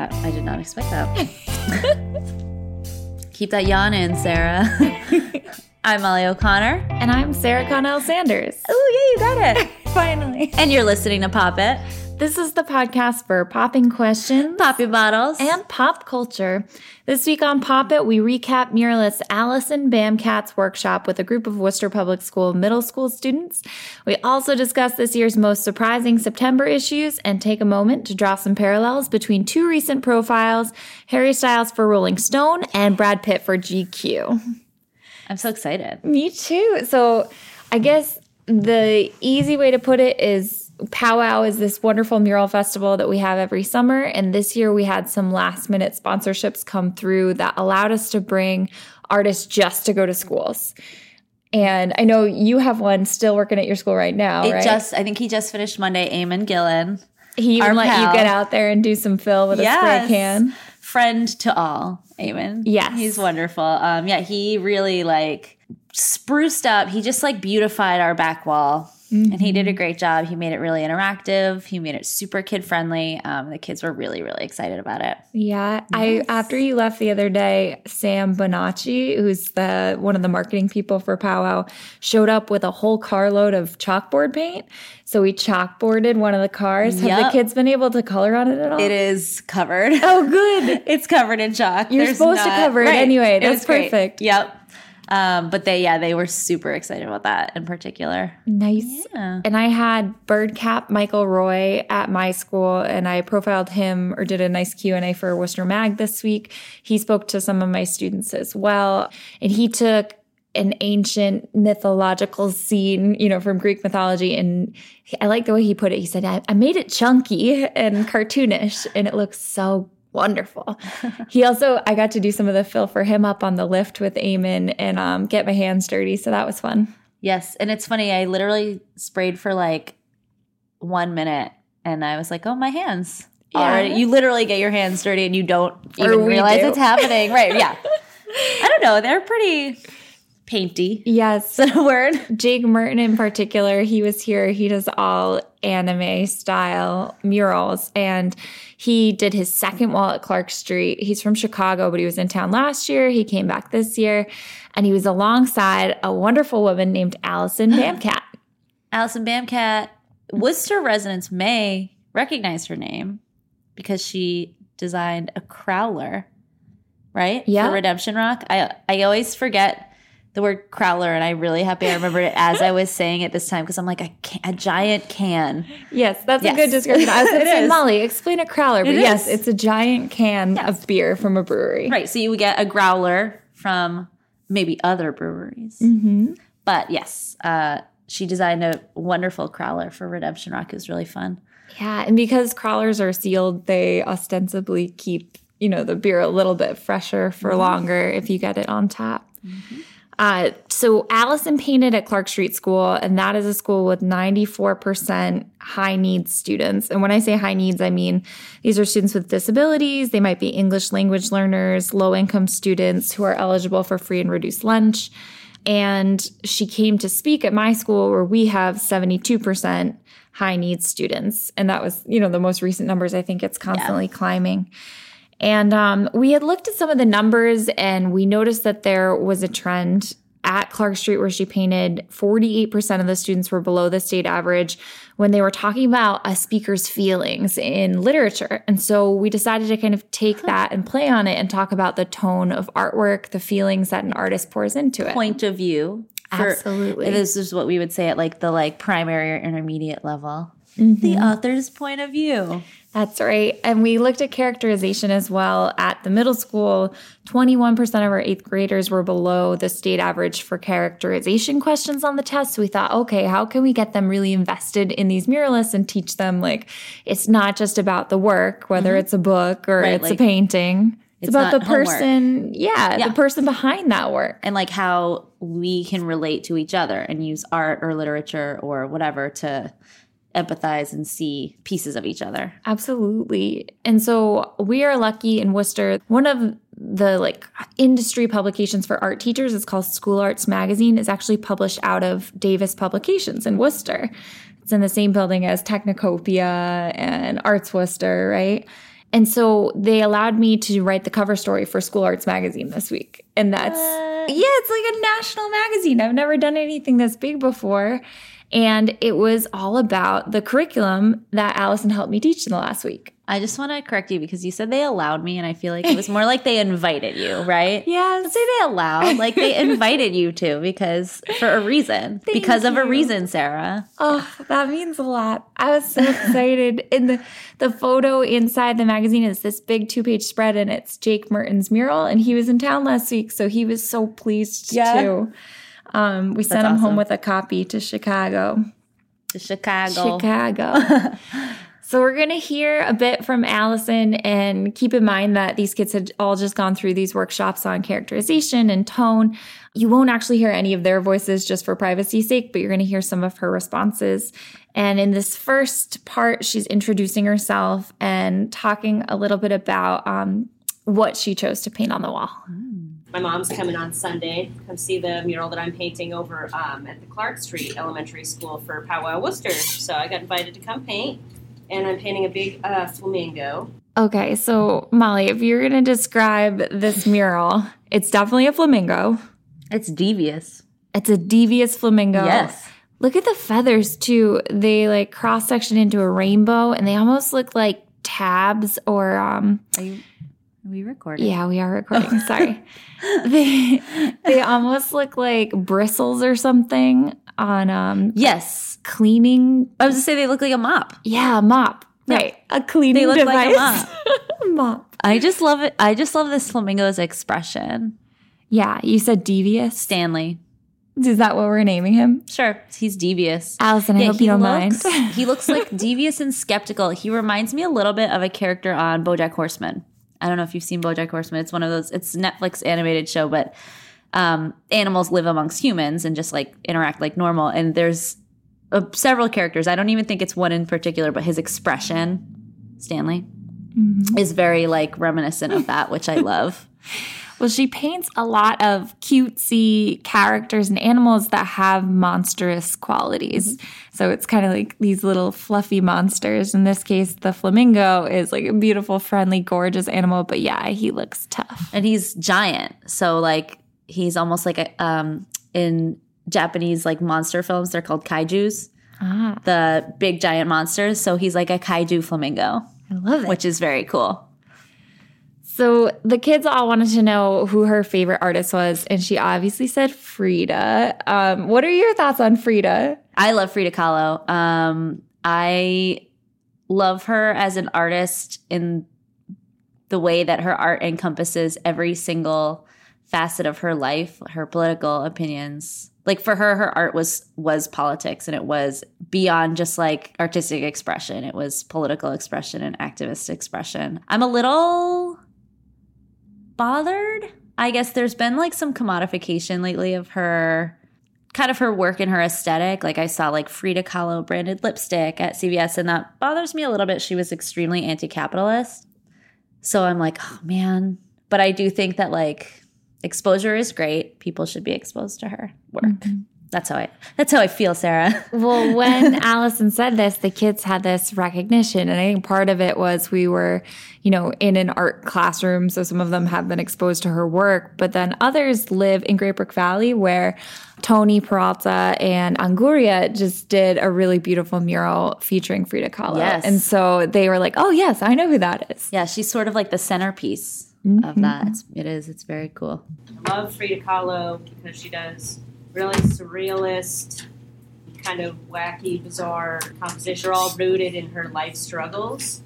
That I did not expect that. Keep that yawn in, Sarah. I'm Molly O'Connor. And I'm Sarah Connell Sanders. Oh, yeah, you got it. Finally. and you're listening to Pop It. This is the podcast for popping questions, Poppy bottles. and pop culture. This week on Pop It, we recap muralist Allison Bamcat's workshop with a group of Worcester Public School middle school students. We also discuss this year's most surprising September issues and take a moment to draw some parallels between two recent profiles Harry Styles for Rolling Stone and Brad Pitt for GQ. I'm so excited. Me too. So I guess the easy way to put it is Powwow is this wonderful mural festival that we have every summer. And this year we had some last minute sponsorships come through that allowed us to bring artists just to go to schools. And I know you have one still working at your school right now, It right? just, I think he just finished Monday. Eamon Gillen, he even let pal. you get out there and do some fill with a spray can. friend to all. Eamon. Yes. he's wonderful. Um, yeah, he really like spruced up. He just like beautified our back wall. And he did Mm-hmm. a great job. He made it really interactive. He made it super kid friendly. Um, the kids were really, really excited about it. Yeah, I after you left the other day, Sam Bonacci, who's the one of the marketing people for Powwow, showed up with a whole carload of chalkboard paint. So we chalkboarded one of the cars. Have the kids been able to color on it at all? It is covered. Oh, good. it's covered in chalk. You're supposed to cover it anyway. It That's was great. perfect. Yep. Um, but they, yeah, they were super excited about that in particular. Nice. Yeah. And I had Birdcap Michael Roy at my school, and I profiled him or did a nice Q and A for Worcester Mag this week. He spoke to some of my students as well, and he took an ancient mythological scene, you know, from Greek mythology, and I like the way he put it. He said, "I, I made it chunky and cartoonish, and it looks so." Wonderful. he also, I got to do some of the fill for him up on the lift with Eamon and um, get my hands dirty. So that was fun. Yes. And it's funny, I literally sprayed for like one minute and I was like, oh, my hands. Yeah. Already. You literally get your hands dirty and you don't even realize do. it's happening. Right. Yeah. I don't know. They're pretty painty. Yes. Is that a word? Jake Merton in particular, he was here. He does all anime style murals and he did his second wall at Clark Street. He's from Chicago, but he was in town last year. He came back this year and he was alongside a wonderful woman named Allison Bamcat. Allison Bamcat. Worcester residents may recognize her name because she designed a crowler, right? Yeah. For Redemption Rock. I I always forget the word crowler, and I'm really happy I remembered it as I was saying it this time because I'm like a, can, a giant can. Yes, that's Yes. a good description. I was going to say. Molly, explain a crowler. But It yes, is. it's a giant can of beer from a brewery. Right. So you would get a growler from maybe other breweries. Mm-hmm. But yes, uh, she designed a wonderful crowler for Redemption Rock. It was really fun. Yeah, and because crowlers are sealed, they ostensibly keep, you know, the beer a little bit fresher for longer if you get it on tap. Uh, so Allison painted at Clark Street School, and that is a school with 94% high needs students. And when I say high needs, I mean these are students with disabilities. They might be English language learners, low income students who are eligible for free and reduced lunch. And she came to speak at my school where we have 72% high needs students. And that was, you know, the most recent numbers. I think it's constantly climbing. And um, we had looked at some of the numbers and we noticed that there was a trend at Clark Street where she painted 48% of the students were below the state average when they were talking about a speaker's feelings in literature. And so we decided to kind of take that and play on it and talk about the tone of artwork, the feelings that an artist pours into it. Point of view. for- Absolutely. This is what we would say at like the like primary or intermediate level. Mm-hmm. The author's point of view. That's right. And we looked at characterization as well at the middle school. 21% of our eighth graders were below the state average for characterization questions on the test. So we thought, okay, how can we get them really invested in these muralists and teach them like it's not just about the work, whether it's a book or Mm-hmm. Right, it's a painting. It's, it's about the homework. person, yeah, Yeah. the person behind that work. And like how we can relate to each other and use art or literature or whatever to empathize and see pieces of each other. Absolutely. And so we are lucky in Worcester. One of the like industry publications for art teachers is called School Arts Magazine is actually published out of Davis Publications in Worcester. It's in the same building as Technocopia and Arts Worcester, right? And so they allowed me to write the cover story for School Arts Magazine this week. And that's, yeah, it's like a national magazine. I've never done anything this big before. And it was all about the curriculum that Allison helped me teach in the last week. I just want to correct you because you said they allowed me, and I feel like it was more like they invited you, right? Yeah. Say they allowed, like they invited you to because for a reason, because of a reason, Sarah. Oh, that means a lot. I was so excited. and the, the photo inside the magazine is this big two page spread, and it's Jake Merton's mural. And he was in town last week, so he was so pleased Yeah. too. Um, we sent him awesome. home with a copy to Chicago. To Chicago. Chicago. so we're gonna hear a bit from Allison, and keep in mind that these kids had all just gone through these workshops on characterization and tone. You won't actually hear any of their voices just for privacy's sake, but you're gonna hear some of her responses. And in this first part, she's introducing herself and talking a little bit about um, what she chose to paint on the wall. My mom's coming on Sunday. Come see the mural that I'm painting over um, at the Clark Street Elementary School for Powwow Worcester. So I got invited to come paint, and I'm painting a big uh, flamingo. Okay, so Molly, if you're gonna describe this mural, it's definitely a flamingo. It's devious. It's a devious flamingo. Yes. Look at the feathers too. They like cross section into a rainbow and they almost look like tabs or um Are you? Are we recording? yeah, we are recording. Sorry. they they almost look like bristles or something on um Yes. cleaning I was to say they look like a mop. yeah, a mop. Yeah. Right. A cleaning They look like a device. mop. I just love it. I just love this flamingo's expression. Yeah, you said devious. Stanley. Is that what we're naming him? Sure, he's devious. Allison, I hope you don't looks, mind. he looks like devious and skeptical. He reminds me a little bit of a character on BoJack Horseman. I don't know if you've seen BoJack Horseman. It's one of those. It's Netflix animated show, but um, animals live amongst humans and just like interact like normal. And there's uh, several characters. I don't even think it's one in particular, but his expression, Stanley, Mm-hmm. is very like reminiscent of that, which I love. Well, she paints a lot of cutesy characters and animals that have monstrous qualities. So it's kind of like these little fluffy monsters. In this case, the flamingo is like a beautiful, friendly, gorgeous animal. But yeah, he looks tough. and he's giant. So like he's almost like a um in Japanese like monster films, they're called kaijus, Ah, the big giant monsters. So he's like a kaiju flamingo, I love it. which is very cool. So the kids all wanted to know who her favorite artist was, and she obviously said Frida. Um, what are your thoughts on Frida? I love Frida Kahlo. Um, I love her as an artist in the way that her art encompasses every single facet of her life, her political opinions. Like for her, her art was was politics, and it was beyond just like artistic expression. It was political expression and activist expression. I'm a little bothered. I guess there's been like some commodification lately of her kind of her work and her aesthetic. Like I saw like Frida Kahlo branded lipstick at CVS, and that bothers me a little bit. She was extremely anti-capitalist, so I'm like, oh man. But I do think that like exposure is great. People should be exposed to her work. Mm-hmm. That's how I. That's how I feel, Sarah. Well, when Allison said this, the kids had this recognition. And I think part of it was we were, you know, in an art classroom. So some of them have been exposed to her work. But then others live in Great Brook Valley where Tony Peralta and Anguria just did a really beautiful mural featuring Frida Kahlo. Yes. And so they were like, oh, yes, I know who that is. Yeah, she's sort of like the centerpiece of mm-hmm. that. It's, it is. It's very cool. I love Frida Kahlo because she does really surrealist, kind of wacky, bizarre compositions. They're all rooted in her life struggles.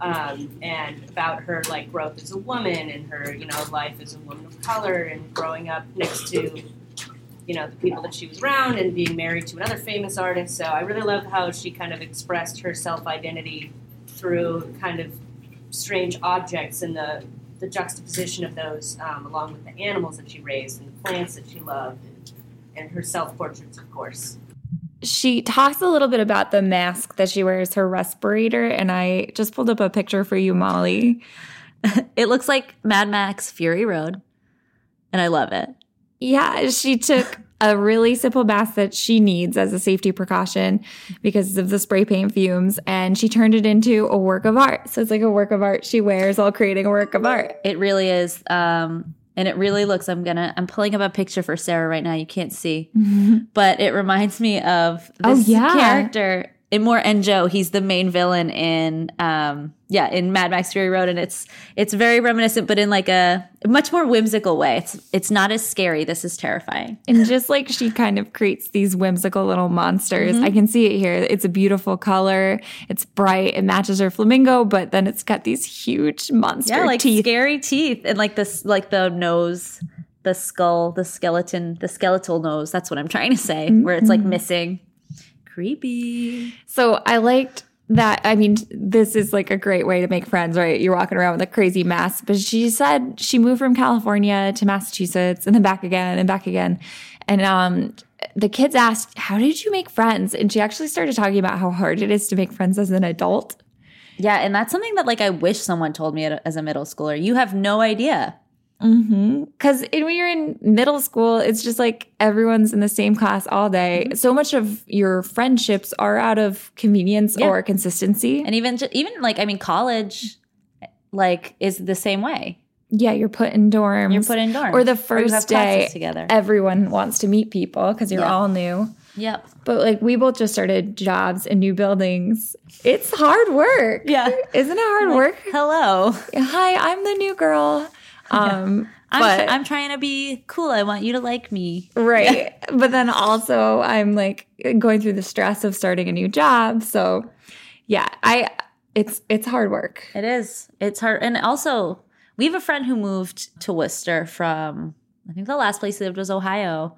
Um, and about her like growth as a woman and her you know life as a woman of color and growing up next to you know the people that she was around and being married to another famous artist so i really love how she kind of expressed her self-identity through kind of strange objects and the the juxtaposition of those um, along with the animals that she raised and the plants that she loved and, and her self-portraits of course She talks a little bit about the mask that she wears, her respirator. And I just pulled up a picture for you, Molly. It looks like Mad Max Fury Road, and I love it. Yeah, she took a really simple mask that she needs as a safety precaution because of the spray paint fumes. And she turned it into a work of art. So it's like a work of art she wears while creating a work of art. It really is. Um, and it really looks, I'm gonna, I'm pulling up a picture for Sarah right now. You can't see, but it reminds me of Oh, this yeah. character Immortan Joe. He's the main villain in, um, yeah, in Mad Max Fury Road. And it's, it's very reminiscent, but in like a much more whimsical way. It's, it's not as scary. This is terrifying. And just like she kind of creates these whimsical little monsters, Mm-hmm. I can see it here. It's a beautiful color. It's bright. It matches her flamingo, but then it's got these huge monster Yeah, like teeth. scary teeth and like this, like the nose, the skull, the skeleton, the skeletal nose. That's what I'm trying to say, where it's like missing. Creepy. So I liked that. I mean, this is like a great way to make friends, right? You're walking around with a crazy mask. But she said she moved from California to Massachusetts and then back again and back again. And um, the kids asked, How did you make friends? And she actually started talking about how hard it is to make friends as an adult. Yeah, and that's something that like I wish someone told me as a middle schooler. You have no idea. Mm-hmm. Because when you're in middle school, it's just like everyone's in the same class all day. Mm-hmm. So much of your friendships are out of convenience Yeah. or consistency. And even even like I mean college like is the same way. yeah, you're put in dorms. You're put in dorms Or the first have day, together. everyone wants to meet people because you're Yeah. all new. Yep. But like we both just started jobs in new buildings. It's hard work. Yeah. Isn't it hard work? Hello. Hi, I'm the new girl. Um, I'm but I'm trying to be cool. I want you to like me. right. but then also I'm like going through the stress of starting a new job. So yeah, I it's it's hard work. It is. It's hard. And also, we have a friend who moved to Worcester from I think the last place he lived was Ohio.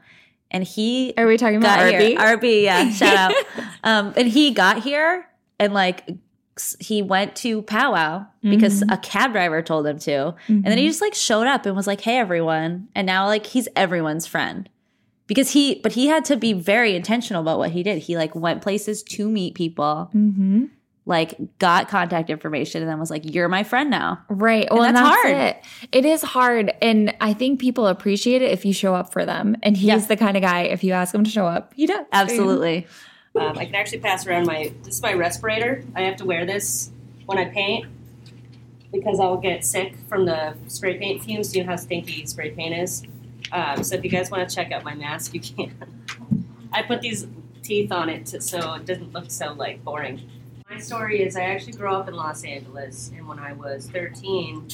And he Are we talking about RB? here. RB, yeah, shout out. Um, and he got here and like he went to powwow because Mm-hmm. a cab driver told him to, and then he just like showed up and was like, "Hey, everyone!" And now like he's everyone's friend because he, but he had to be very intentional about what he did. He like went places to meet people, Mm-hmm. like got contact information, and then was like, "You're my friend now." Right. Well, and that's that's, hard. it. It is hard. And I think people appreciate it if you show up for them. And he's Yeah. the kind of guy, if you ask him to show up, he does. Absolutely. Um, I can actually pass around my this is my respirator. I have to wear this when I paint because I'll get sick from the spray paint fumes. You know how stinky spray paint is. Um, so if you guys want to check out my mask, you can. I put these teeth on it to, so it doesn't look so like boring. My story is I actually grew up in Los Angeles, and when I was 13,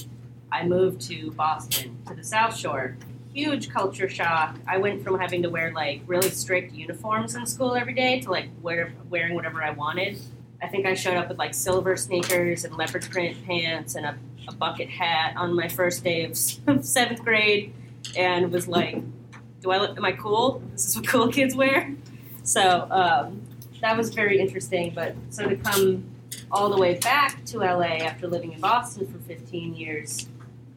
I moved to Boston to the South Shore. Huge culture shock. I went from having to wear like really strict uniforms in school every day to like wear, wearing whatever I wanted. I think I showed up with like silver sneakers and leopard print pants and a, a bucket hat on my first day of seventh grade, and was like, "Do I look? Am I cool? This is what cool kids wear." So um, that was very interesting. But so to come all the way back to LA after living in Boston for 15 years,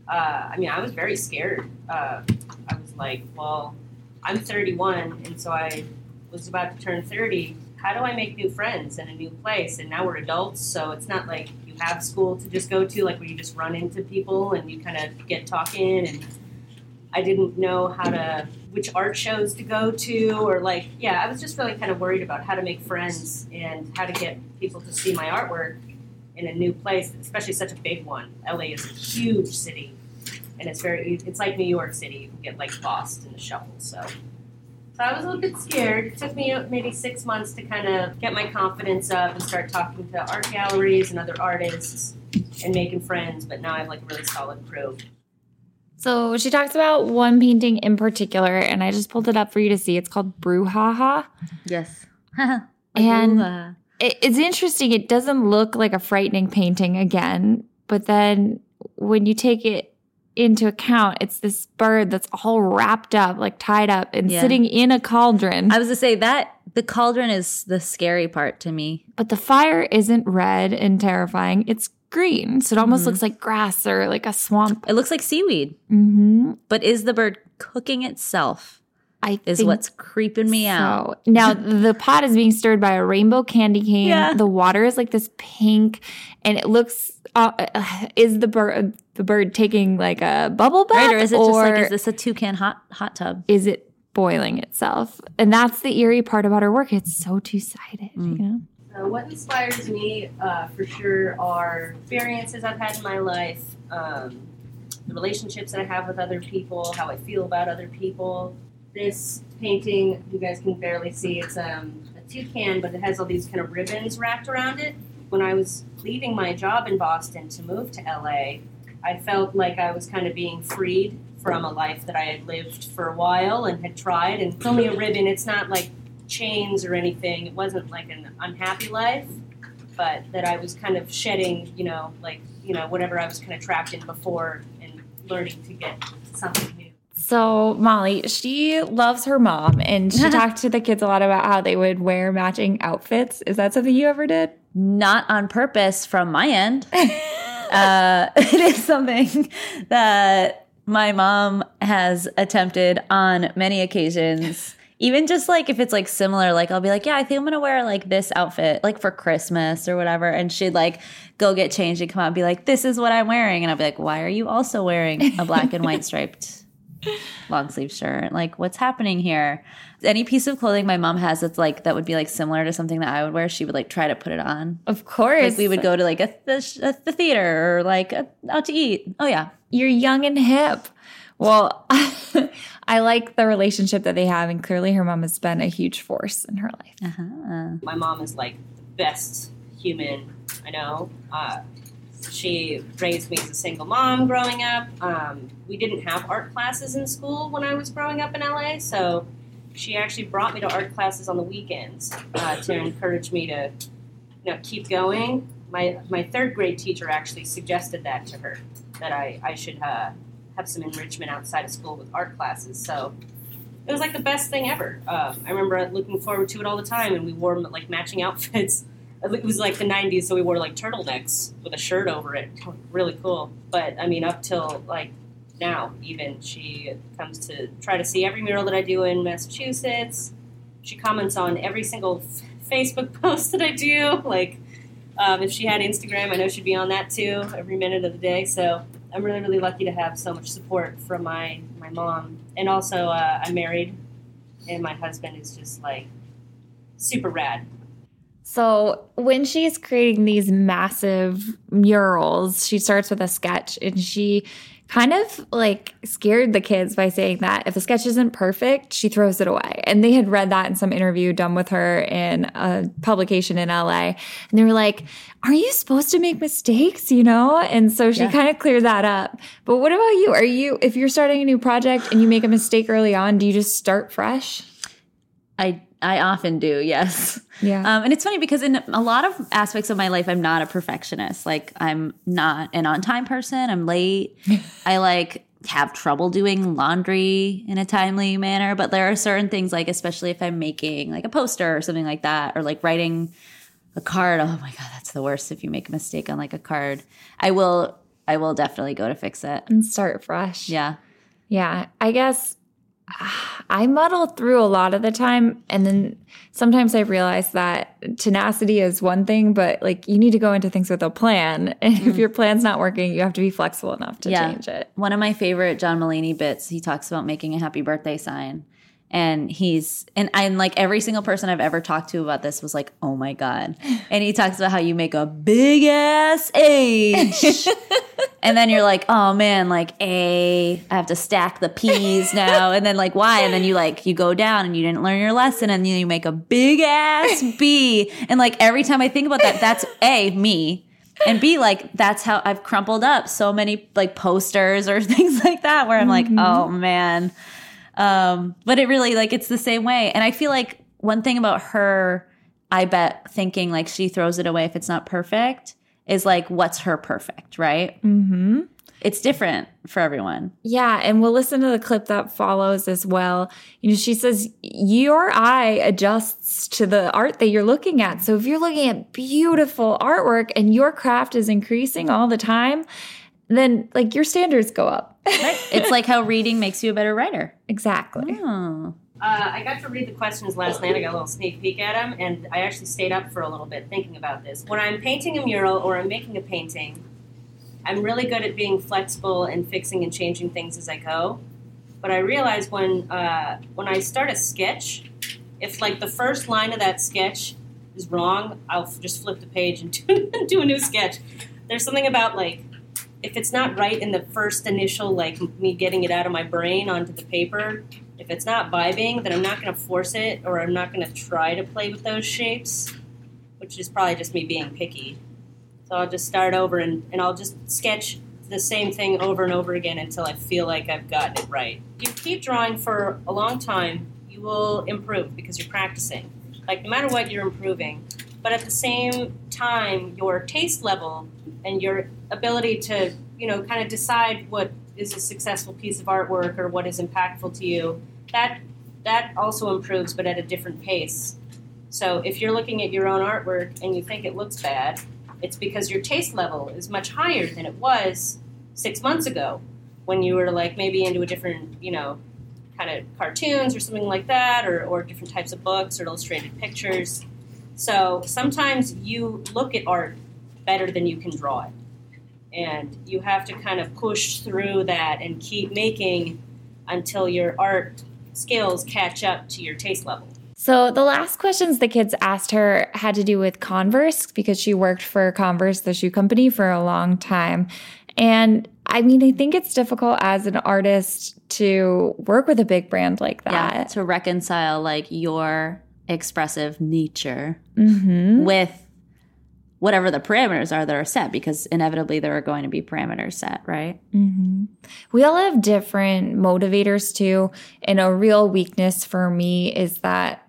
uh, I mean, I was very scared. Uh, I was like, well, I'm 31, and so I was about to turn 30. How do I make new friends in a new place? And now we're adults, so it's not like you have school to just go to, like where you just run into people and you kind of get talking. And I didn't know how to, which art shows to go to, or like, yeah, I was just really kind of worried about how to make friends and how to get people to see my artwork in a new place, especially such a big one. LA is a huge city, and it's very it's like New York City. You can get like lost in the shuffle. So, so I was a little bit scared. It took me maybe six months to kind of get my confidence up and start talking to art galleries and other artists and making friends. But now I have like a really solid crew. So she talks about one painting in particular, and I just pulled it up for you to see. It's called Brouhaha. Yes. And- uh, It, it's interesting. It doesn't look like a frightening painting again, but then when you take it into account, it's this bird that's all wrapped up, like tied up and Yeah. sitting in a cauldron. I was to say that the cauldron is the scary part to me. but the fire isn't red and terrifying. It's green. So it almost Mhm. looks like grass or like a swamp. It looks like seaweed, Mm-hmm. but is the bird cooking itself? I Is think what's creeping me out. Now the pot is being stirred by a rainbow candy cane. Yeah. The water is like this pink, and it looks. Uh, uh, is the bird the bird taking like a bubble bath, Right, or is it just like is this a toucan hot hot tub? is it boiling itself. And that's the eerie part about her work. It's so two sided, Mm. you know? Uh, what inspires me uh, for sure are experiences I've had in my life, um, the relationships that I have with other people, how I feel about other people. This painting, you guys can barely see, it's um, a toucan, but it has all these kind of ribbons wrapped around it. When I was leaving my job in Boston to move to LA, I felt like I was kind of being freed from a life that I had lived for a while and had tried. And it's only a ribbon, it's not like chains or anything. It wasn't like an unhappy life, but that I was kind of shedding, you know, like, you know, whatever I was kind of trapped in before and learning to get something. So, Molly, she loves her mom and she talked to the kids a lot about how they would wear matching outfits. Is that something you ever did? Not on purpose from my end. uh, it is something that my mom has attempted on many occasions. Even just like if it's like similar, like I'll be like, yeah, I think I'm gonna wear like this outfit, like for Christmas or whatever. And she'd like go get changed and come out and be like, this is what I'm wearing. And I'll be like, why are you also wearing a black and white striped long sleeve shirt? Like, what's happening here? Any piece of clothing my mom has that's like that would be like similar to something that I would wear, she would like try to put it on. Of course. Like we would go to like a, the, a, the theater or like a, out to eat. Oh yeah, You're young and hip. Well, I like the relationship that they have, and clearly her mom has been a huge force in her life. uh-huh. My mom is like the best human I know. Uh, she raised me as a single mom growing up. Um, we didn't have art classes in school when I was growing up in LA, so she actually brought me to art classes on the weekends uh, to encourage me to, you know, keep going. My my third grade teacher actually suggested that to her that I I should uh, have some enrichment outside of school with art classes. So it was like the best thing ever. Um, I remember looking forward to it all the time, and we wore like matching outfits. It was like the '90s, so we wore like turtlenecks with a shirt over it. Really cool. But I mean, up till like now, even she comes to try to see every mural that I do in Massachusetts. She comments on every single f- Facebook post that I do. Like, um, if she had Instagram, I know she'd be on that too every minute of the day. So I'm really, really lucky to have so much support from my my mom, and also uh, I'm married, and my husband is just like super rad. So when she's creating these massive murals, she starts with a sketch and she kind of like scared the kids by saying that if the sketch isn't perfect, she throws it away. And they had read that in some interview done with her in a publication in LA. And they were like, Are you supposed to make mistakes? You know? And so she Yeah. kind of cleared that up. But what about you? Are you, if you're starting a new project and you make a mistake early on, do you just start fresh? I I often do. Yes. Yeah. Um, and it's funny because in a lot of aspects of my life, I'm not a perfectionist. Like I'm not an on time person. I'm late. I like have trouble doing laundry in a timely manner. But there are certain things, like especially if I'm making like a poster or something like that, or like writing a card. Oh my god, that's the worst. If you make a mistake on like a card, I will. I will definitely go to fix it. and start fresh. Yeah. Yeah, I guess I muddle through a lot of the time. And then sometimes I realize that tenacity is one thing, but like you need to go into things with a plan. And if mm. your plan's not working, you have to be flexible enough to Yeah. change it. One of my favorite John Mulaney bits, he talks about making a happy birthday sign. And he's and I'm like every single person I've ever talked to about this was like, oh my God. And he talks about how you make a big ass H. and then you're like, oh man, like A, I have to stack the P's now. And then like Y, and then you like you go down and you didn't learn your lesson and then you make a big ass B. And like every time I think about that, that's A, me and B, like that's how I've crumpled up so many like posters or things like that where I'm like, mm-hmm. oh man. Um, but it really like it's the same way. And I feel like one thing about her, I bet thinking like she throws it away if it's not perfect is like what's her perfect, right? Mm-hmm. It's different for everyone. Yeah, and we'll listen to the clip that follows as well. You know, she says your eye adjusts to the art that you're looking at. So if you're looking at beautiful artwork and your craft is increasing all the time, then like your standards go up. It's like how reading makes you a better writer. exactly. Oh. Uh, I got to read the questions last night. I got a little sneak peek at them, and I actually stayed up for a little bit thinking about this. When I'm painting a mural or I'm making a painting, I'm really good at being flexible and fixing and changing things as I go. But I realize when uh, when I start a sketch, if like the first line of that sketch is wrong, I'll just flip the page and do, do a new sketch. There's something about like if it's not right in the first initial like me getting it out of my brain onto the paper, if it's not vibing, then I'm not going to force it or I'm not going to try to play with those shapes, which is probably just me being picky. So I'll just start over and, and I'll just sketch the same thing over and over again until I feel like I've gotten it right. You keep drawing for a long time, you will improve because you're practicing. Like no matter what, you're improving. But at the same time, your taste level and your ability to, you know, kind of decide what is a successful piece of artwork or what is impactful to you, that that also improves, but at a different pace. So if you're looking at your own artwork and you think it looks bad, it's because your taste level is much higher than it was six months ago when you were like maybe into a different, you know, kind of cartoons or something like that, or, or different types of books or illustrated pictures. So sometimes you look at art better than you can draw it. And you have to kind of push through that and keep making until your art skills catch up to your taste level. So the last questions the kids asked her had to do with Converse because she worked for Converse, the shoe company, for a long time. And I mean, I think it's difficult as an artist to work with a big brand like that. Yeah, to reconcile like your expressive nature Mm-hmm. with whatever the parameters are that are set because inevitably there are going to be parameters set, right? Mm-hmm. We all have different motivators too. And a real weakness for me is that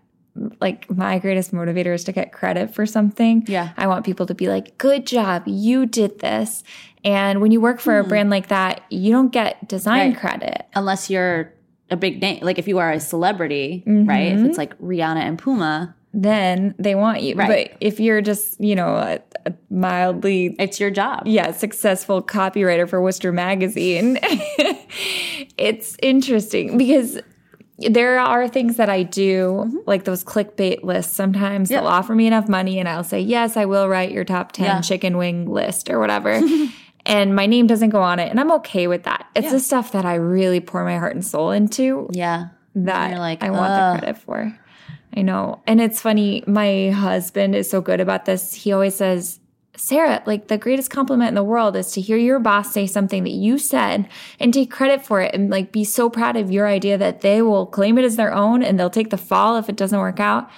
like my greatest motivator is to get credit for something. Yeah. I want people to be like, good job, you did this. And when you work for a brand like that, you don't get design Right. credit. Unless you're a big name, like if you are a celebrity, Mm-hmm. right? If it's like Rihanna and Puma, Then they want you. Right. But if you're just, you know, a, a mildly it's your job. yeah, successful copywriter for Worcester Magazine. it's interesting because there are things that I do, like those clickbait lists. Sometimes Mm-hmm. They'll offer me enough money and I'll say, Yes, I will write your top 10 Yeah. chicken wing list or whatever. and my name doesn't go on it. And I'm okay with that. It's Yeah. the stuff that I really pour my heart and soul into Yeah. that like, I want "Ugh." the credit for. I know. And it's funny, my husband is so good about this. He always says, Sarah, like the greatest compliment in the world is to hear your boss say something that you said and take credit for it and like be so proud of your idea that they will claim it as their own and they'll take the fall if it doesn't work out.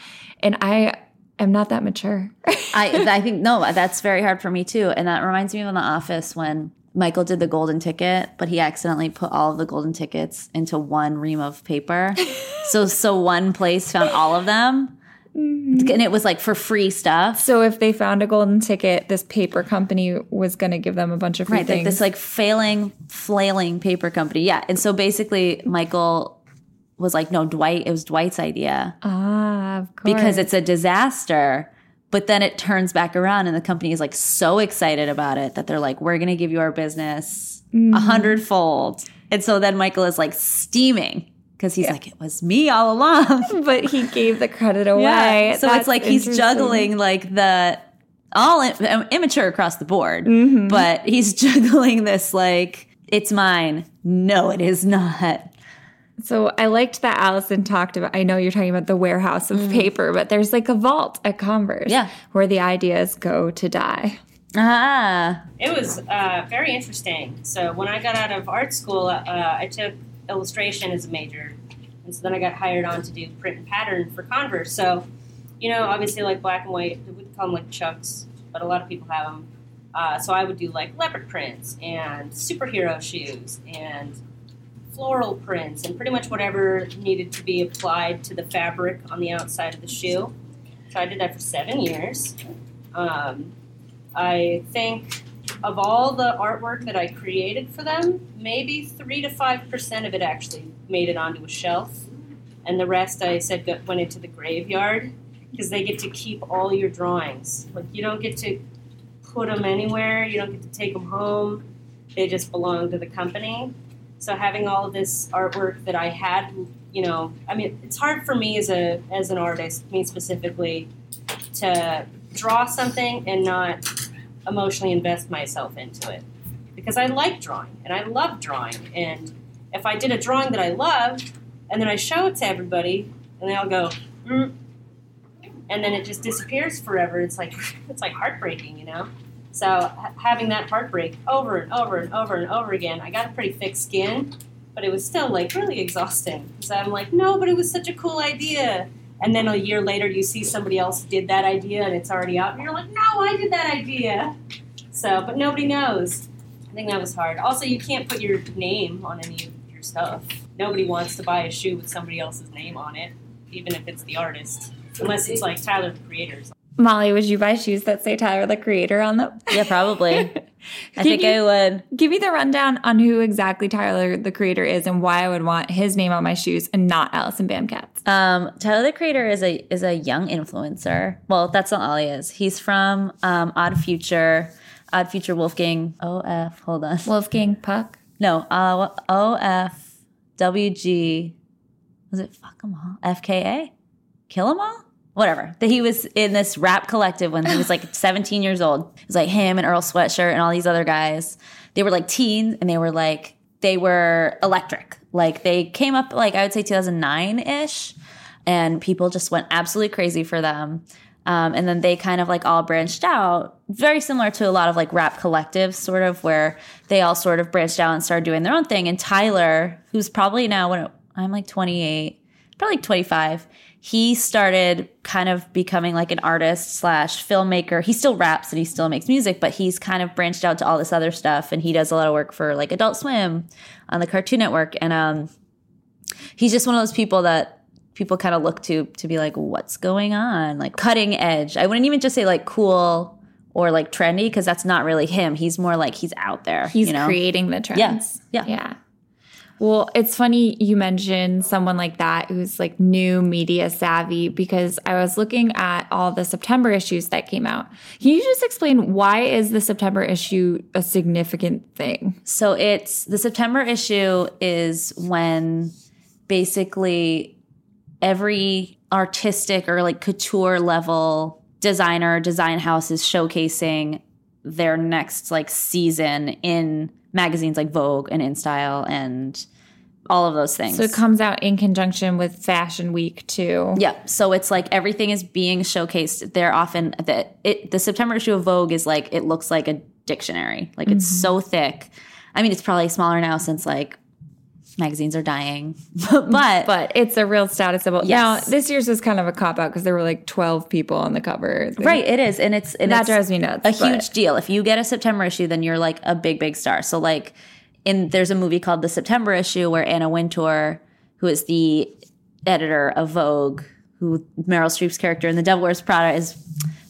And I am not that mature. I I think no, that's very hard for me too. And that reminds me of in the office when Michael did the golden ticket, but he accidentally put all of the golden tickets into one ream of paper. so so one place found all of them. Mm-hmm. And it was like for free stuff. so if they found a golden ticket, this paper company was going to give them a bunch of free Right, like this like failing, flailing paper company. Yeah. And so basically Michael was like, no, Dwight, it was Dwight's idea ah, of course. because it's a disaster. But then it turns back around and the company is like so excited about it that they're like, we're going to give you our business a hundredfold. And so then Michael is like steaming because he's like, it was me all along. but he gave the credit away. So That's it's like he's juggling like the all im- immature across the board, Mm-hmm. but he's juggling this like it's mine. No, it is not. So I liked that Allison talked about. I know you're talking about the warehouse of paper, but there's like a vault at Converse, Mm. Yeah. where the ideas go to die. Ah, It was uh, very interesting. So when I got out of art school, uh, I took illustration as a major, and so then I got hired on to do print and pattern for Converse. So, you know, obviously like black and white, we call them like chucks, but a lot of people have them. Uh, so I would do like leopard prints and superhero shoes and floral prints and pretty much whatever needed to be applied to the fabric on the outside of the shoe. So I did that for seven years. Um, I think of all the artwork that I created for them, maybe three to five percent of it actually made it onto a shelf, and the rest I said went into the graveyard because they get to keep all your drawings. Like you don't get to put them anywhere. You don't get to take them home. They just belong to the company. So having all of this artwork that I had, you know, I mean, it's hard for me as a as an artist, me specifically, to draw something and not emotionally invest myself into it because I like drawing and I love drawing and if I did a drawing that I loved and then I show it to everybody and they all go, mm, and then it just disappears forever. It's like it's like heartbreaking, you know. So ha- having that heartbreak over and over and over and over again, I got a pretty thick skin, but it was still like really exhausting. So I'm like, no, but it was such a cool idea. And then a year later, you see somebody else did that idea and it's already out, and you're like, no, I did that idea. So, but nobody knows. I think that was hard. Also, you can't put your name on any of your stuff. Nobody wants to buy a shoe with somebody else's name on it, even if it's the artist, unless it's like Tyler the Creator. Molly, would you buy shoes that say Tyler the Creator on them? Yeah, probably. I think you- I would. Give me the rundown on who exactly Tyler the Creator is and why I would want his name on my shoes and not Allison Bamcats. Um, Tyler the Creator is a is a young influencer. Well, that's not all he is. He's from um, Odd Future, Odd Future Wolfgang OF. Hold on. Wolfgang Puck. No, uh, OF WG. Was it fuck them all? FKA? kill them all? Whatever. That he was in this rap collective when he was like 17 years old. It was like him and Earl Sweatshirt and all these other guys. They were like teens and they were like, they were electric. Like they came up like I would say 2009 ish and people just went absolutely crazy for them. Um, and then they kind of like all branched out, very similar to a lot of like rap collectives, sort of where they all sort of branched out and started doing their own thing. And Tyler, who's probably now when I'm like 28, probably like 25, he started kind of becoming like an artist slash filmmaker. He still raps and he still makes music, but he's kind of branched out to all this other stuff. And he does a lot of work for like Adult Swim on the Cartoon Network. And um, he's just one of those people that people kind of look to to be like, what's going on? Like cutting edge. I wouldn't even just say like cool or like trendy because that's not really him. He's more like he's out there. He's you know? creating the trends. Yes. Yeah. Yeah. Well, it's funny you mentioned someone like that who's like new media savvy because I was looking at all the September issues that came out. Can you just explain why is the September issue a significant thing? So it's the September issue is when basically every artistic or like couture level designer design house is showcasing their next like season in magazines like Vogue and InStyle and all of those things. So it comes out in conjunction with Fashion Week too. Yeah. So it's like everything is being showcased. They're often the it the September issue of Vogue is like it looks like a dictionary. Like it's mm-hmm. so thick. I mean, it's probably smaller now since like magazines are dying, but But it's a real status symbol. Yes. Now, this year's was kind of a cop out because there were like 12 people on the cover. right, it is, and it's and That it's drives me nuts, A but- huge deal. If you get a September issue, then you're like a big, big star. So like, in there's a movie called The September Issue where Anna Wintour, who is the editor of Vogue, who Meryl Streep's character in The Devil Wears Prada is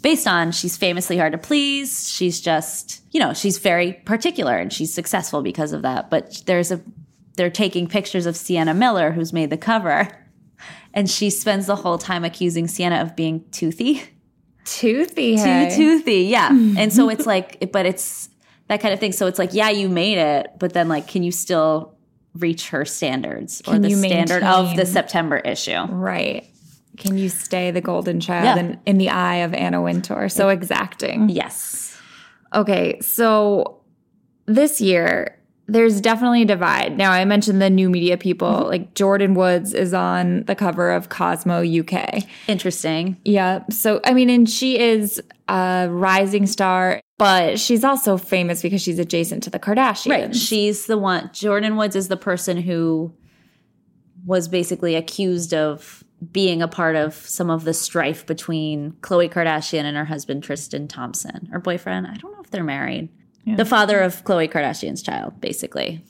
based on. She's famously hard to please. She's just, you know, she's very particular and she's successful because of that. But there's a, they're taking pictures of Sienna Miller, who's made the cover, and she spends the whole time accusing Sienna of being toothy Toothy. too toothy. Yeah. Hmm. and so it's like, but it's that kind of thing. So it's like, yeah, you made it, but then like, can you still reach her standards or the standard of the September issue? Right. Can you stay the golden child Yeah. in, in the eye of Anna Wintour? So exacting. Yes. Okay, so this year there's definitely a divide. Now I mentioned the new media people, Mm-hmm. like Jordyn Woods is on the cover of Cosmo UK. Interesting. Yeah. So I mean, and she is a rising star, but she's also famous because she's adjacent to the Kardashians. Right. She's the one, Jordyn Woods is the person who was basically accused of being a part of some of the strife between Khloe Kardashian and her husband, Tristan Thompson, or boyfriend. I don't know if they're married. The father of Khloe Kardashian's child, basically.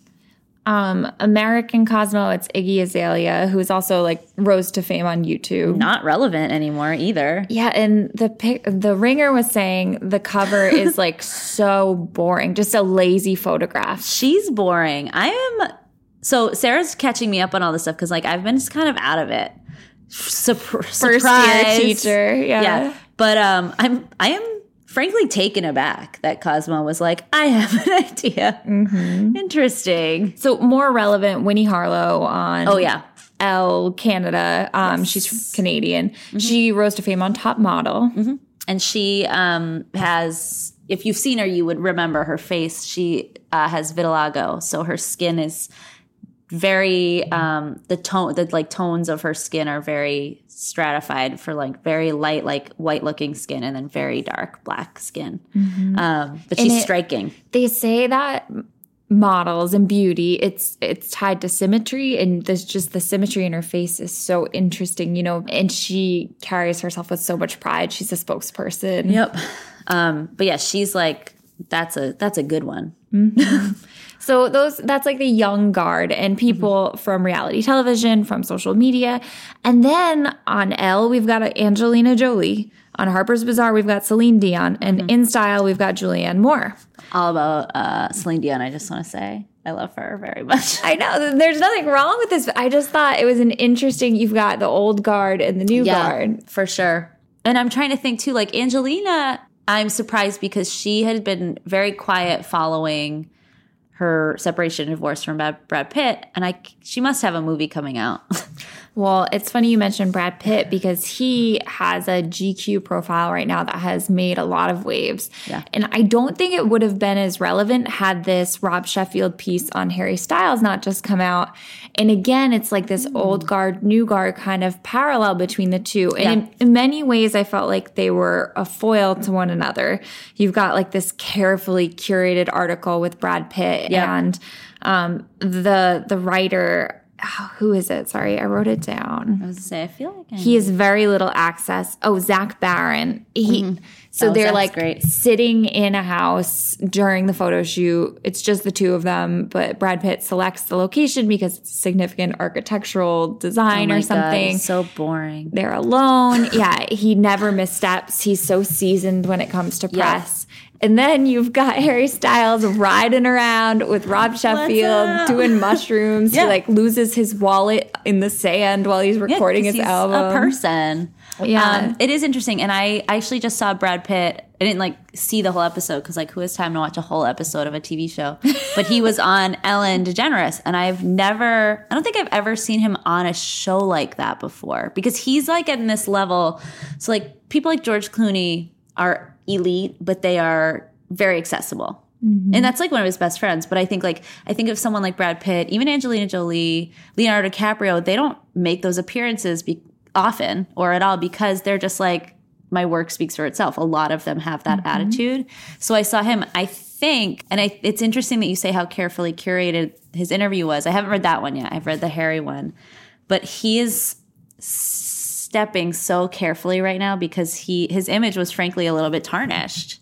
Um, American Cosmo, it's Iggy Azalea, who's also like rose to fame on YouTube. Not relevant anymore either. Yeah, and the pic, the Ringer was saying the cover is like so boring, just a lazy photograph. She's boring. I am. So Sarah's catching me up on all this stuff because, like, I've been just kind of out of it. Surpr- First year teacher, yeah. yeah. But um, I'm I am frankly taken aback that Cosmo was like, I have an idea. Mm-hmm. Interesting. So more relevant, Winnie Harlow on Oh yeah, ELLE Canada. Um, she's Canadian. She rose to fame on Top Model. and she um has. If you've seen her, you would remember her face. She uh, has vitiligo, so her skin is very um the tone the like tones of her skin are very stratified for like very light like white looking skin and then very dark black skin. Um but she's Mm-hmm. it- striking. they say that models and beauty it's it's tied to symmetry and there's just the symmetry in her face is so interesting you know and she carries herself with so much pride. She's a spokesperson. Yep. Um but yeah she's like that's a that's a good one So those that's like the young guard and people from reality television, from social media. And then on ELLE, we've got Angelina Jolie. On Harper's Bazaar, we've got Celine Dion. And InStyle, we've got Julianne Moore. all about uh celine dion i just want to say i love her very much I know there's nothing wrong with this, I just thought it was an interesting you've got the old guard and the new guard. for sure. And I'm trying to think too, like Angelina, I'm surprised because she had been very quiet following her separation and divorce from Brad, Brad Pitt, and I she must have a movie coming out. Well, it's funny you mentioned Brad Pitt because he has a GQ profile right now that has made a lot of waves. Yeah. And I don't think it would have been as relevant had this Rob Sheffield piece on Harry Styles not just come out. And again, it's like this old guard, new guard kind of parallel between the two. And Yeah. in, in many ways, I felt like they were a foil to one another. You've got like this carefully curated article with Brad Pitt Yeah. and um, the the writer oh, who is it? Sorry, I wrote it down. I was say, I feel like I He has very little access. Oh, Zach Baron. He mm-hmm. so Oh, they're Zach's like great. sitting in a house during the photo shoot. It's just the two of them, but Brad Pitt selects the location because it's significant architectural design Oh or something. it's so boring. they're alone. Yeah, he never missteps. He's so seasoned when it comes to Yeah. And then you've got Harry Styles riding around with Rob Sheffield doing mushrooms. Yeah. He like loses his wallet in the sand while he's Yeah, his he's album. A person. Yeah. Um, it is interesting. And I actually just saw Brad Pitt. I didn't like see the whole episode because like who has time to watch a whole episode of a TV show? But he was on Ellen DeGeneres, and I've never, I don't think I've ever seen him on a show like that before because he's like at this level. So like people like George Clooney are elite, but they are very accessible. Mm-hmm. And that's like one of his best friends. But I think like I think of someone like Brad Pitt, even Angelina Jolie, Leonardo DiCaprio, they don't make those appearances be- often or at all because they're just like my work speaks for itself. A lot of them have that mm-hmm. attitude. So I saw him. I think, and I, it's interesting that you say how carefully curated his interview was. I haven't read that one yet. I've read the Harry one, but he is stepping so carefully right now because he his image was frankly a little bit tarnished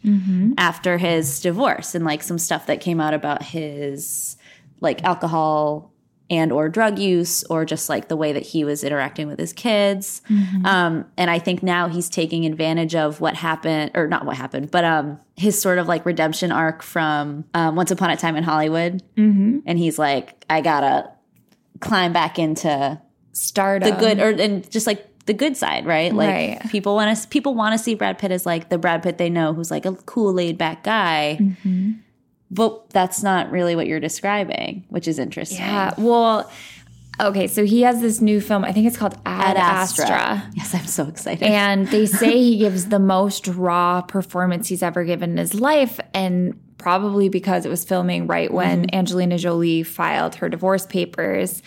after his divorce and like some stuff that came out about his like alcohol and or drug use or just like the way that he was interacting with his kids. Um, and i think now he's taking advantage of what happened or not what happened but um, his sort of like redemption arc from um, once upon a time in hollywood. And he's like i gotta climb back into Stardom. the good or and just like the good side, right? Like Right. people want to people want to see Brad Pitt as like the Brad Pitt they know who's like a cool laid back guy. Mm-hmm. But that's not really what you're describing, which is interesting. Yeah. Well, okay. So he has this new film. I think it's called Ad, Ad Astra. Astra. Yes, I'm so excited. And they say he gives the most raw performance he's ever given in his life. And probably because it was filming right when Angelina Jolie filed her divorce papers.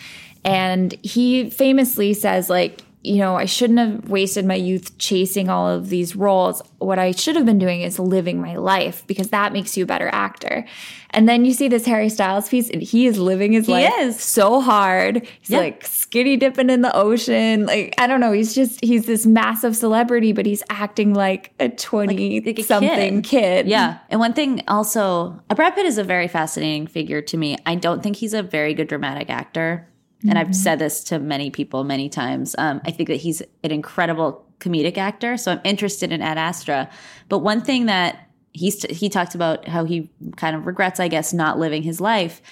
And he famously says, like, you know, I shouldn't have wasted my youth chasing all of these roles. What I should have been doing is living my life because that makes you a better actor. And then you see this Harry Styles piece, and he is living his life is. so hard. He's Yeah. like skinny dipping in the ocean. Like, I don't know. He's just, he's this massive celebrity, but he's acting like a 20 like a something kid. Yeah. And one thing also, Brad Pitt is a very fascinating figure to me. I don't think he's a very good dramatic actor. And I've said this to many people many times. Um, I think that he's an incredible comedic actor. So I'm interested in Ad Astra. But one thing that he's, he talked about how he kind of regrets, I guess, not living his life.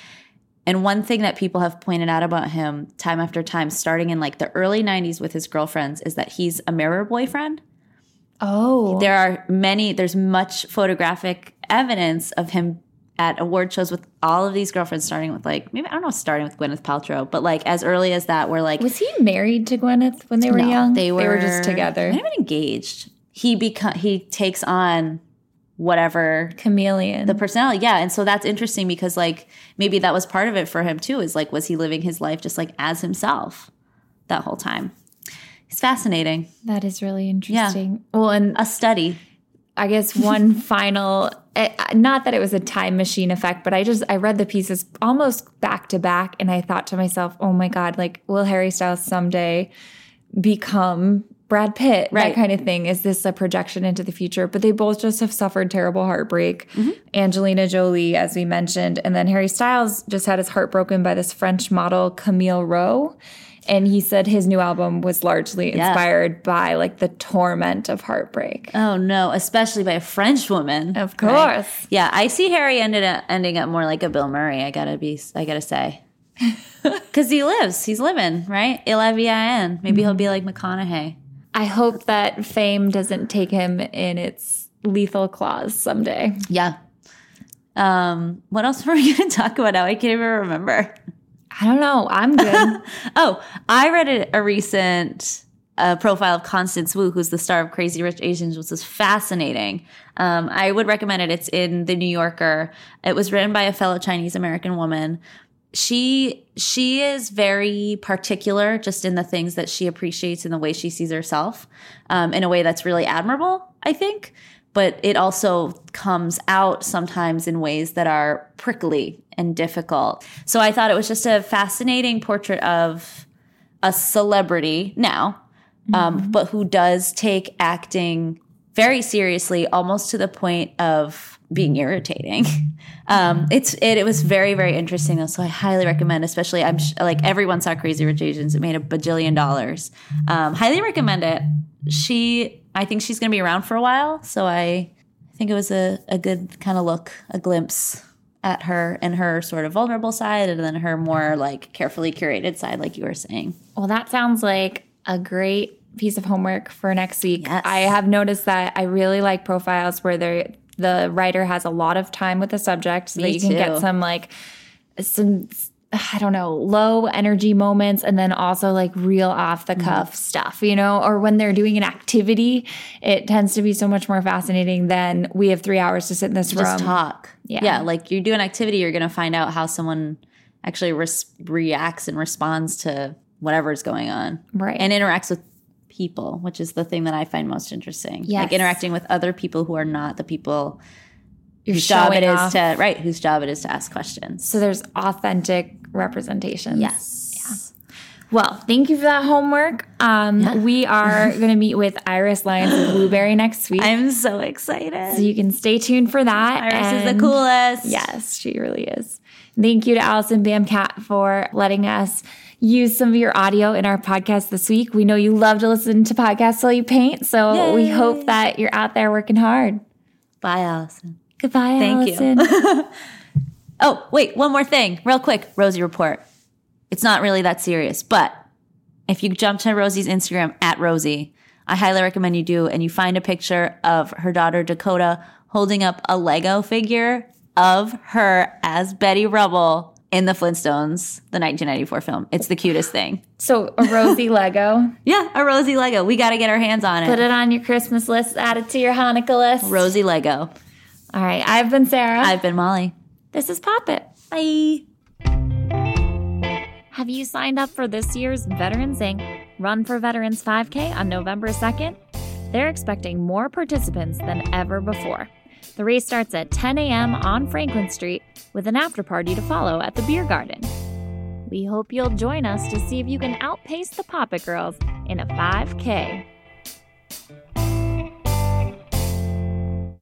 And one thing that people have pointed out about him time after time, starting in like the early 90s with his girlfriends, is that he's a mirror boyfriend Oh. there are many there's much photographic evidence of him at award shows with all of these girlfriends starting with like maybe i don't know starting with gwyneth paltrow but like as early as that we're like was he married to Gwyneth when they were no, young? they were, just together. not even engaged he become he takes on whatever Chameleon. the personality. Yeah. And so that's interesting because like maybe that was part of it for him too, is like, was he living his life just like as himself that whole time? It's fascinating. that is really interesting. yeah. Well, and A study. I guess one final, eh, not that it was a time machine effect, but I just, I read the pieces almost back to back and I thought to myself, oh my God, like, will Harry Styles someday become Brad Pitt? Right. That kind of thing. Is this a projection into the future? But they both just have suffered terrible heartbreak. Angelina Jolie, as we mentioned, and then Harry Styles just had his heart broken by this French model, Camille Rowe. And he said his new album was largely Yeah. inspired by like the torment of heartbreak. Oh no, especially by a French woman. Of right? course. Yeah, I see Harry ended up ending up more like a Bill Murray. I gotta be. I gotta say, because he lives. He's living right. Il a vie en. Maybe he'll be like McConaughey. I hope that fame doesn't take him in its lethal claws someday. Yeah. Um. What else were we gonna talk about now? I can't even remember. I don't know. I'm good. Oh, I read a, a recent uh, profile of Constance Wu, who's the star of Crazy Rich Asians, which is fascinating. Um, I would recommend it. It's in the New Yorker. It was written by a fellow Chinese American woman. She she is very particular just in the things that she appreciates and the way she sees herself, um, in a way that's really admirable. I think, but it also comes out sometimes in ways that are prickly and difficult. So I thought it was just a fascinating portrait of a celebrity now, um, but who does take acting very seriously, almost to the point of being irritating. Um, it's it, it was very very interesting though, so I highly recommend. Especially I'm sh- like everyone saw Crazy Rich Asians. It made a bajillion dollars. Um, highly recommend it. She, I think she's going to be around for a while, so I think it was a, a good kind of look, a glimpse at her and her sort of vulnerable side, and then her more like carefully curated side, like you were saying. well, that sounds like a great piece of homework for next week. Yes. I have noticed that I really like profiles where they the writer has a lot of time with the subject so Me that you can too. get some like some I don't know, low energy moments and then also like real off Mm-hmm. the cuff stuff, you know, or when they're doing an activity, it tends to be so much more fascinating than we have three hours to sit in this Just room. Just talk. Yeah. yeah. Like you do an activity, you're going to find out how someone actually reacts and responds to whatever's going on, Right. And interacts with people, which is the thing that I find most interesting. Yes. Like interacting with other people who are not the people You're whose job it is off. to right, whose job it is to ask questions. So there's authentic representation. Yes. Well, thank you for that homework. Um, We are going to meet with Iris Lyons of Blueberry next week. I'm so excited. so you can stay tuned for that. Iris is the coolest. Yes, she really is. Thank you to Allison Bamcat for letting us use some of your audio in our podcast this week. We know you love to listen to podcasts while you paint, so we hope that you're out there working hard. Bye, Allison. Goodbye, Thank you. Allison. Oh, wait, one more thing, real quick. Rosie report. It's not really that serious, but if you jump to Rosie's Instagram at Rosie, I highly recommend you do, and you find a picture of her daughter Dakota holding up a Lego figure of her as Betty Rubble in the Flintstones, the 1994 film. It's the cutest thing. so a rosy Lego. Yeah, a Rosie Lego. We got to get our hands on it. Put it. it on your Christmas list, add it to your Hanukkah list. Rosie Lego. All right, I've been Sarah. I've been Molly. this is Pop It. Bye. Have you signed up for this year's Veterans Inc. Run for Veterans 5K on November 2nd? They're expecting more participants than ever before. The race starts at 10 a.m. on Franklin Street with an after party to follow at the beer garden. We hope you'll join us to see if you can outpace the Pop It Girls in a 5K.